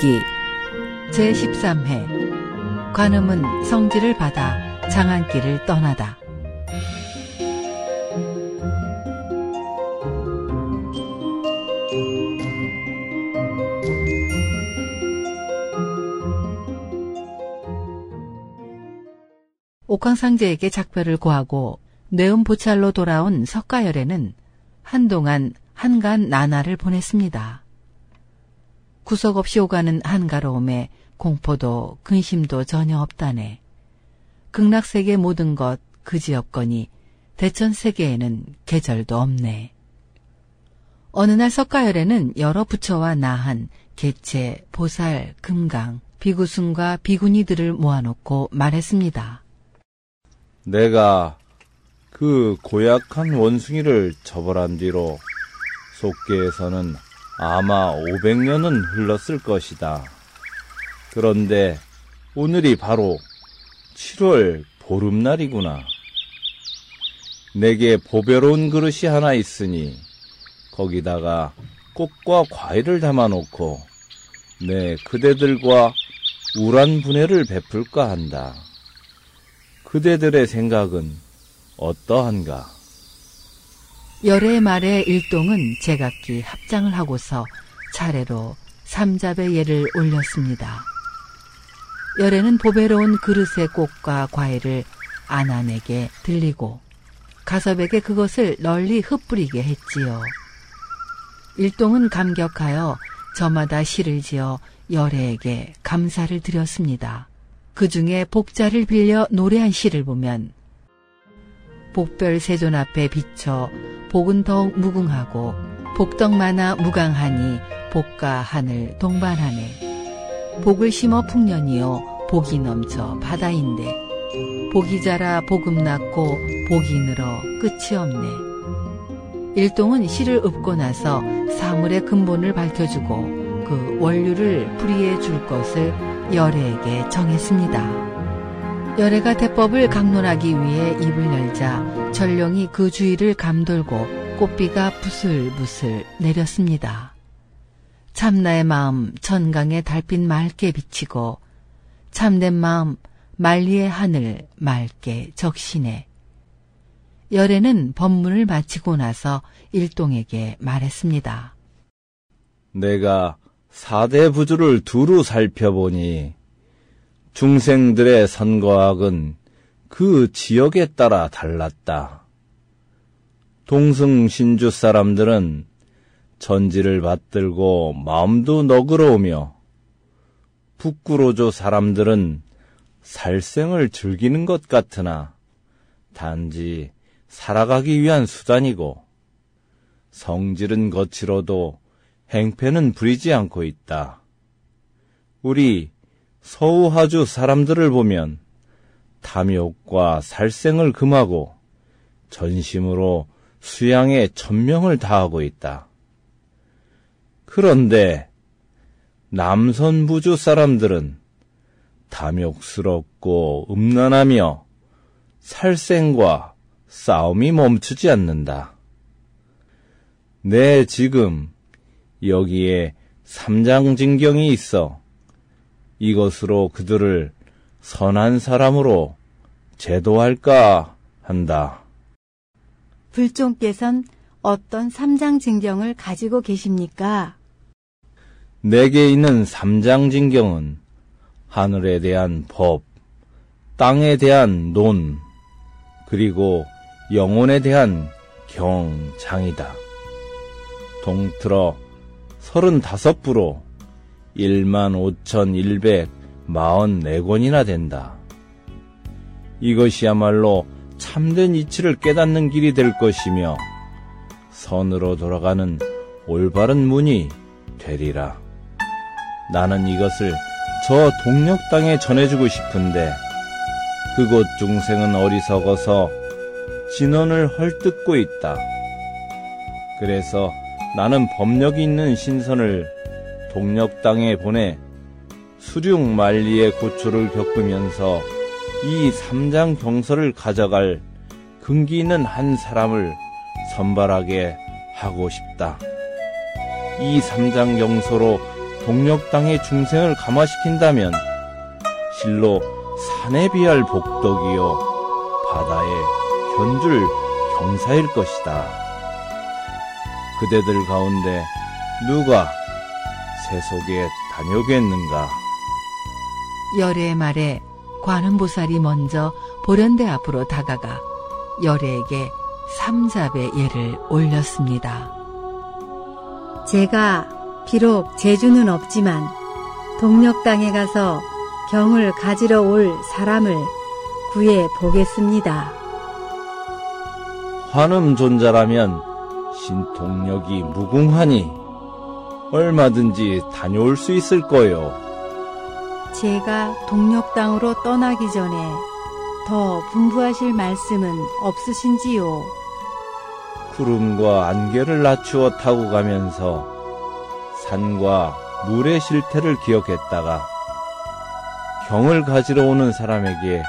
서유기 제13회 관음은 성지를 받아 장안길을 떠나다 옥황상제에게 작별을 고하고 뇌음 보찰로 돌아온 석가열에는 한동안 한간 나날을 보냈습니다. 구석 없이 오가는 한가로움에 공포도 근심도 전혀 없다네. 극락세계 모든 것 그지없거니 대천세계에는 계절도 없네. 어느 날 석가열에는 여러 부처와 나한, 개체, 보살, 금강, 비구순과 비구니들을 모아놓고 말했습니다. 내가 그 고약한 원숭이를 처벌한 뒤로 속계에서는 아마 500년은 흘렀을 것이다. 그런데 오늘이 바로 7월 보름날이구나. 내게 보배로운 그릇이 하나 있으니 거기다가 꽃과 과일을 담아놓고 내 그대들과 우란 분해를 베풀까 한다. 그대들의 생각은 어떠한가? 열의 말에 일동은 제각기 합장을 하고서 차례로 삼잡의 예를 올렸습니다. 열에는 보배로운 그릇의 꽃과 과일을 아난에게 들리고 가섭에게 그것을 널리 흩뿌리게 했지요. 일동은 감격하여 저마다 시를 지어 열애에게 감사를 드렸습니다. 그 중에 복자를 빌려 노래한 시를 보면 복별 세존 앞에 비쳐 복은 더욱 무궁하고 복덕 많아 무강하니 복과 하늘 동반하네. 복을 심어 풍년이요 복이 넘쳐 바다인데 복이 자라 복음 낳고 복이 늘어 끝이 없네. 일동은 시를 읊고 나서 사물의 근본을 밝혀주고 그 원류를 풀이해 줄 것을 열애에게 정했습니다. 열애가 대법을 강론하기 위해 입을 열자 전령이 그 주위를 감돌고 꽃비가 부슬부슬 내렸습니다. 참나의 마음 천강의 달빛 맑게 비치고 참된 마음 만리의 하늘 맑게 적시네. 열애는 법문을 마치고 나서 일동에게 말했습니다. 내가 사대 부주를 두루 살펴보니 중생들의 선거학은 그 지역에 따라 달랐다. 동승 신주 사람들은 전지를 받들고 마음도 너그러우며 북구로조 사람들은 살생을 즐기는 것 같으나 단지 살아가기 위한 수단이고 성질은 거칠어도 행패는 부리지 않고 있다. 우리 서우하주 사람들을 보면 탐욕과 살생을 금하고 전심으로 수양에 천명을 다하고 있다. 그런데 남선부주 사람들은 탐욕스럽고 음란하며 살생과 싸움이 멈추지 않는다. 내 지금 여기에 삼장진경이 있어 이것으로 그들을 선한 사람으로 제도할까 한다. 불종께선 어떤 삼장진경을 가지고 계십니까? 내게 있는 삼장진경은 하늘에 대한 법, 땅에 대한 논, 그리고 영혼에 대한 경장이다. 동틀어 35부로 1만 5,144권이나 된다. 이것이야말로 참된 이치를 깨닫는 길이 될 것이며 선으로 돌아가는 올바른 문이 되리라. 나는 이것을 저 동력 땅에 전해주고 싶은데 그곳 중생은 어리석어서 진언을 헐뜯고 있다. 그래서 나는 법력이 있는 신선을 동력 땅에 보내 수륙 만리의 고초를 겪으면서 이 삼장 경서를 가져갈 근기 있는 한 사람을 선발하게 하고 싶다. 이 삼장 경서로 동력 땅의 중생을 감화시킨다면 실로 산에 비할 복덕이요 바다에 견줄 경사일 것이다. 그대들 가운데 누가 세속에 다녀오겠는가? 열애의 말에 관음보살이 먼저 보련대 앞으로 다가가 열애에게 삼잡의 예를 올렸습니다. 제가 비록 재주는 없지만 동력 땅에 가서 경을 가지러 올 사람을 구해 보겠습니다. 환음 존자라면 신통력이 무궁하니 얼마든지 다녀올 수 있을 거요. 제가 동력 땅으로 떠나기 전에 더 분부하실 말씀은 없으신지요? 구름과 안개를 낮추어 타고 가면서 산과 물의 실태를 기억했다가 경을 가지러 오는 사람에게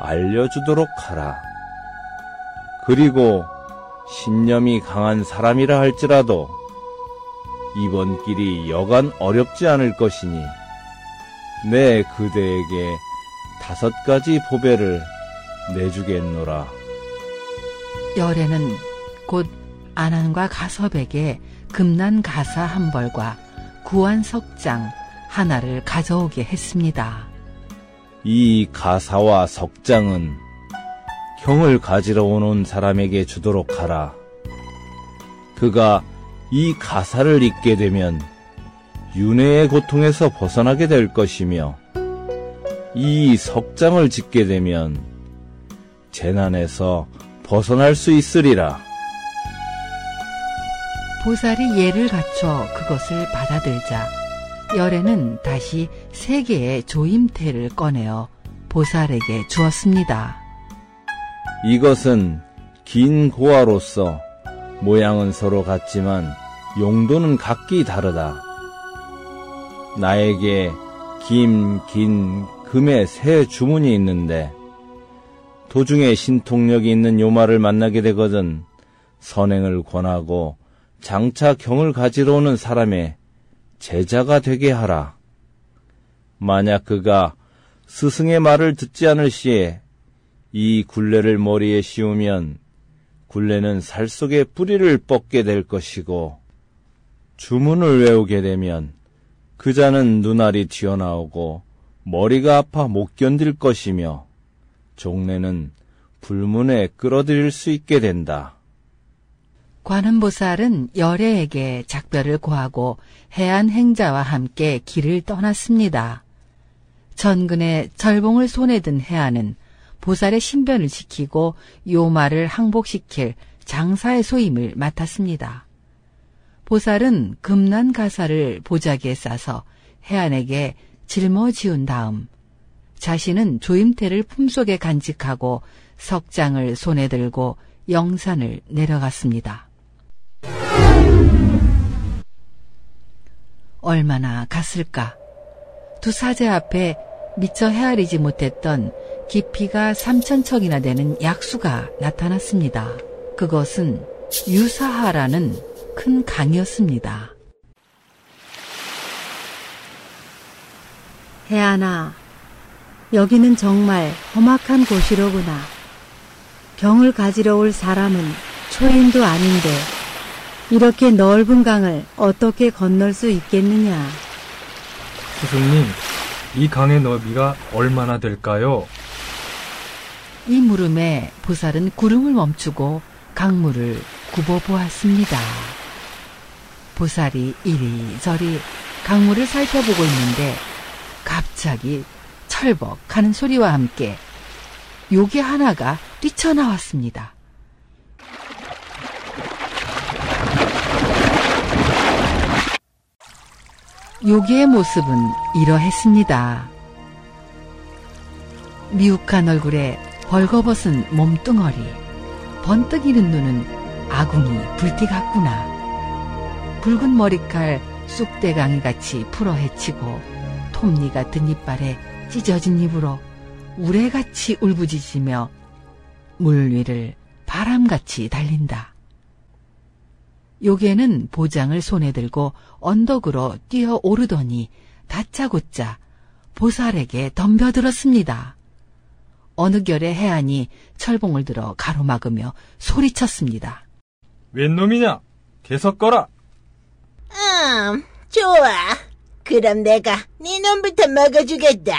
알려주도록 하라. 그리고 신념이 강한 사람이라 할지라도 이번 길이 여간 어렵지 않을 것이니 내 그대에게 다섯 가지 보배를 내주겠노라. 열애는 곧 안한과 가섭에게 금난 가사 한 벌과 구한 석장 하나를 가져오게 했습니다. 이 가사와 석장은 경을 가지러 오는 사람에게 주도록 하라. 그가 이 가사를 읽게 되면 윤회의 고통에서 벗어나게 될 것이며 이 석장을 짓게 되면 재난에서 벗어날 수 있으리라. 보살이 예를 갖춰 그것을 받아들자 열애는 다시 세 개의 조임태를 꺼내어 보살에게 주었습니다. 이것은 긴 고아로서 모양은 서로 같지만 용도는 각기 다르다. 나에게 김, 긴, 금의 세 주문이 있는데 도중에 신통력이 있는 요마를 만나게 되거든 선행을 권하고 장차 경을 가지러 오는 사람의 제자가 되게 하라. 만약 그가 스승의 말을 듣지 않을 시에 이 굴레를 머리에 씌우면 굴레는 살 속에 뿌리를 뻗게 될 것이고 주문을 외우게 되면 그 자는 눈알이 튀어나오고 머리가 아파 못 견딜 것이며 종래는 불문에 끌어들일 수 있게 된다. 관음보살은 열애에게 작별을 고하고 해안 행자와 함께 길을 떠났습니다. 전근에 절봉을 손에 든 해안은 보살의 신변을 지키고 요마를 항복시킬 장사의 소임을 맡았습니다. 보살은 금난 가사를 보자기에 싸서 해안에게 짊어지운 다음 자신은 조임태를 품속에 간직하고 석장을 손에 들고 영산을 내려갔습니다. 얼마나 갔을까? 두 사제 앞에 미처 헤아리지 못했던 깊이가 3천척이나 되는 약수가 나타났습니다. 그것은 유사하라는 큰 강이었습니다. 혜안아, 여기는 정말 험악한 곳이로구나. 경을 가지러 올 사람은 초인도 아닌데 이렇게 넓은 강을 어떻게 건널 수 있겠느냐? 스승님, 이 강의 너비가 얼마나 될까요? 이 물음에 보살은 구름을 멈추고 강물을 굽어보았습니다. 보살이 이리저리 강물을 살펴보고 있는데 갑자기 철벅 하는 소리와 함께 요괴 하나가 뛰쳐나왔습니다. 요괴의 모습은 이러했습니다. 미욱한 얼굴에 벌거벗은 몸뚱어리, 번뜩이는 눈은 아궁이 불띠 같구나. 붉은 머리칼 쑥대강이 같이 풀어 헤치고 톱니 같은 이빨에 찢어진 입으로 우레같이 울부짖으며 물 위를 바람같이 달린다. 요괴는 보장을 손에 들고 언덕으로 뛰어 오르더니 다짜고짜 보살에게 덤벼들었습니다. 어느 결에 해안이 철봉을 들어 가로막으며 소리쳤습니다. 웬 놈이냐? 계속 거라. 음, 좋아. 그럼 내가 네 놈부터 먹어주겠다.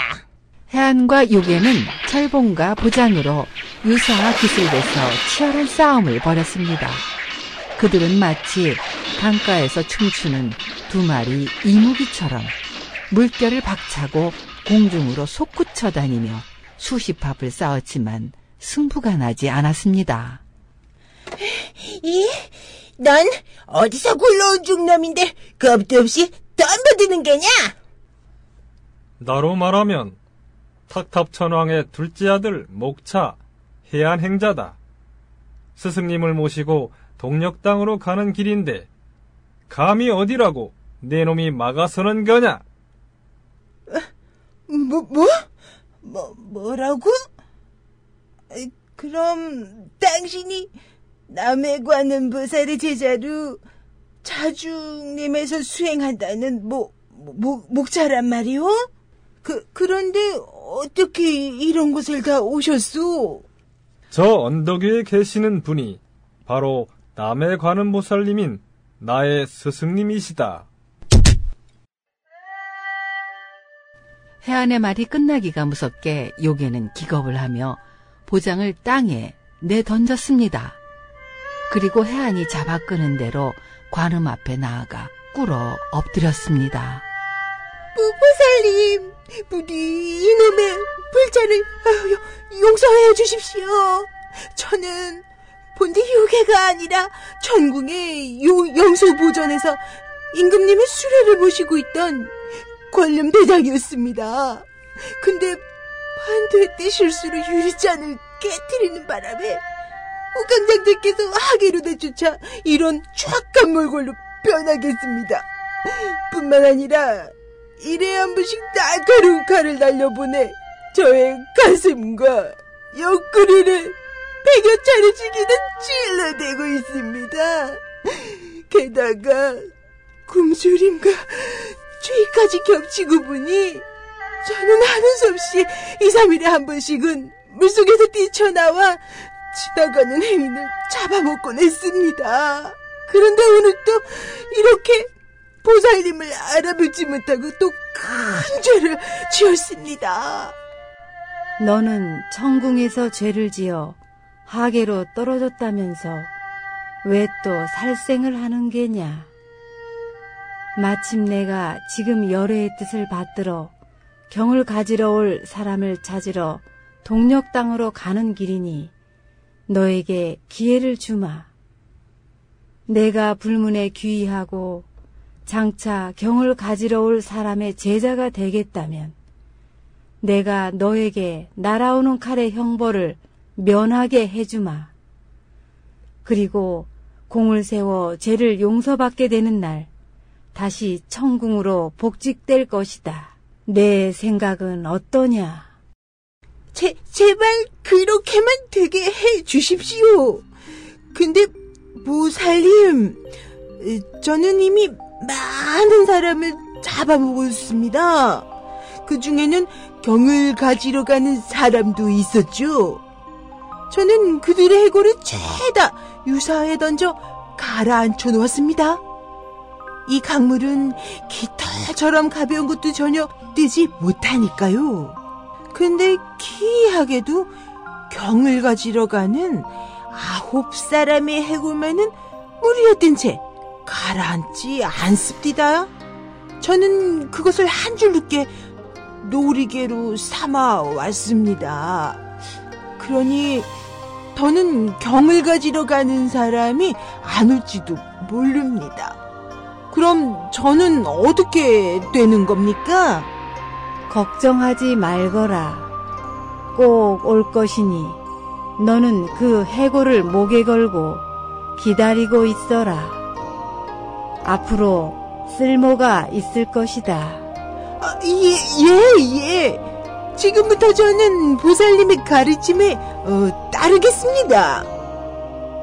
해안과 요괴는 철봉과 보장으로 유사와 기술돼서 치열한 싸움을 벌였습니다. 그들은 마치 강가에서 춤추는 두 마리 이무기처럼 물결을 박차고 공중으로 솟구쳐 다니며 수십 합을 싸웠지만 승부가 나지 않았습니다. 이, 넌 어디서 굴러온 중놈인데 겁도 없이 덤벼드는 게냐? 나로 말하면 탁탑천왕의 둘째 아들 목차 해안 행자다. 스승님을 모시고 동력 땅으로 가는 길인데 감히 어디라고 내 놈이 막아서는 거냐? 뭐, 뭐? 뭐, 뭐라고? 그럼 당신이 남의 관은 보살의 제자로 자중님에서 수행한다는 뭐, 뭐, 목자란 말이오? 그, 그런데 어떻게 이런 곳을 다 오셨소? 저 언덕 위에 계시는 분이 바로 남의 관음 보살님인 나의 스승님이시다. 해안의 말이 끝나기가 무섭게 요괴는 기겁을 하며 보장을 땅에 내던졌습니다. 그리고 해안이 잡아 끄는 대로 관음 앞에 나아가 꿇어 엎드렸습니다. 보살님, 부디 이놈의 불자를 용서해 주십시오. 저는 본디 요괴가 아니라 천궁의 요 영소보전에서 임금님의 수레를 모시고 있던 권름 대장이었습니다. 근데 반도의 때 실수로 유리잔을 깨뜨리는 바람에 옥강장제께서 하계로 내쫓아 이런 쫙한 몰골로 변하겠습니다. 뿐만 아니라 일에 한 번씩 날카로운 칼을 날려보내 저의 가슴과 옆구리를 백여 차례씩이나 찔러대고 있습니다. 게다가 kum수림과 죄까지 겹치고 보니 저는 하는 수 없이 2, 3일에 한 번씩은 물속에서 뛰쳐나와 지나가는 행인을 잡아먹곤 했습니다. 그런데 오늘 또 이렇게 보살님을 알아보지 못하고 또 큰 죄를 지었습니다. 너는 천궁에서 죄를 지어 하계로 떨어졌다면서 왜 또 살생을 하는 게냐? 마침 내가 지금 열애의 뜻을 받들어 경을 가지러 올 사람을 찾으러 동력 땅으로 가는 길이니 너에게 기회를 주마. 내가 불문에 귀의하고 장차 경을 가지러 올 사람의 제자가 되겠다면 내가 너에게 날아오는 칼의 형벌을 면하게 해주마. 그리고 공을 세워 죄를 용서받게 되는 날 다시 천궁으로 복직될 것이다. 내 생각은 어떠냐? 제, 제발 그렇게만 되게 해 주십시오. 근데 보살님, 저는 이미 많은 사람을 잡아먹었습니다. 그 중에는 경을 가지러 가는 사람도 있었죠. 저는 그들의 해골을 죄다 유사에 던져 가라앉혀 놓았습니다. 이 강물은 깃털처럼 가벼운 것도 전혀 뜨지 못하니까요. 근데 기이하게도 경을 가지러 가는 아홉 사람의 해골만은 무리에 뜬 채 가라앉지 않습니다. 저는 그것을 한 줄 늦게 놀이개로 삼아 왔습니다. 그러니 더는 경을 가지러 가는 사람이 안 올지도 모릅니다. 그럼 저는 어떻게 되는 겁니까? 걱정하지 말거라. 꼭 올 것이니 너는 그 해골을 목에 걸고 기다리고 있어라. 앞으로 쓸모가 있을 것이다. 아, 예, 예, 예. 지금부터 저는 보살님의 가르침에 어, 따르겠습니다.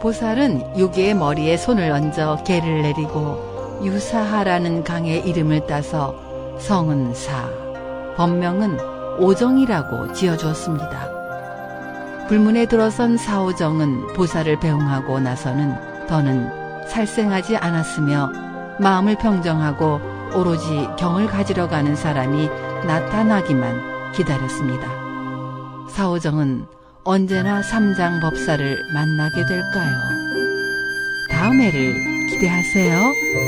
보살은 요괴의 머리에 손을 얹어 개를 내리고 유사하라는 강의 이름을 따서 성은 사, 법명은 오정이라고 지어주었습니다. 불문에 들어선 사오정은 보살을 배웅하고 나서는 더는 살생하지 않았으며 마음을 평정하고 오로지 경을 가지러 가는 사람이 나타나기만 기다렸습니다. 사오정은 언제나 삼장 법사를 만나게 될까요? 다음 회를 기대하세요.